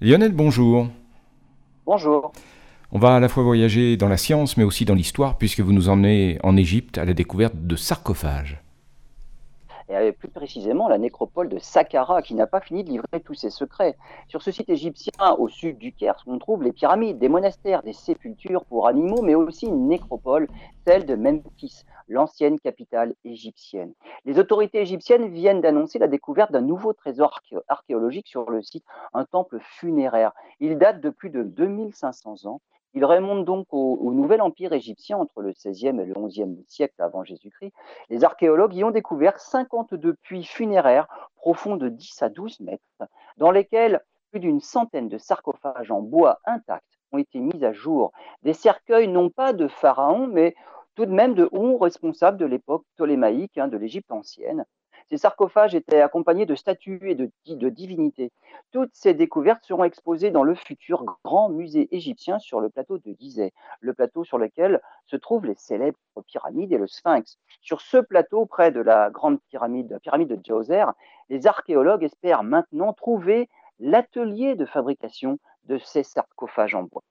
Lionel, bonjour. Bonjour. On va à la fois voyager dans la science mais aussi dans l'histoire puisque vous nous emmenez en Égypte à la découverte de sarcophages et plus précisément la nécropole de Saqqara, qui n'a pas fini de livrer tous ses secrets. Sur ce site égyptien, au sud du Caire, on trouve les pyramides, des monastères, des sépultures pour animaux, mais aussi une nécropole, celle de Memphis, l'ancienne capitale égyptienne. Les autorités égyptiennes viennent d'annoncer la découverte d'un nouveau trésor archéologique sur le site, un temple funéraire. Il date de plus de 2500 ans il remonte donc au, Nouvel Empire égyptien entre le XVIe et le XIe siècle avant Jésus-Christ. Les archéologues y ont découvert 52 puits funéraires profonds de 10 à 12 mètres, dans lesquels plus d'une centaine de sarcophages en bois intacts ont été mis à jour. Des cercueils non pas de pharaons, mais tout de même de hauts responsables de l'époque ptolémaïque, hein, de l'Égypte ancienne. Ces sarcophages étaient accompagnés de statues et de, divinités. Toutes ces découvertes seront exposées dans le futur grand musée égyptien sur le plateau de Gizeh, le plateau sur lequel se trouvent les célèbres pyramides et le sphinx. Sur ce plateau, près de la grande pyramide, la pyramide de Djoser, les archéologues espèrent maintenant trouver l'atelier de fabrication de ces sarcophages en bois.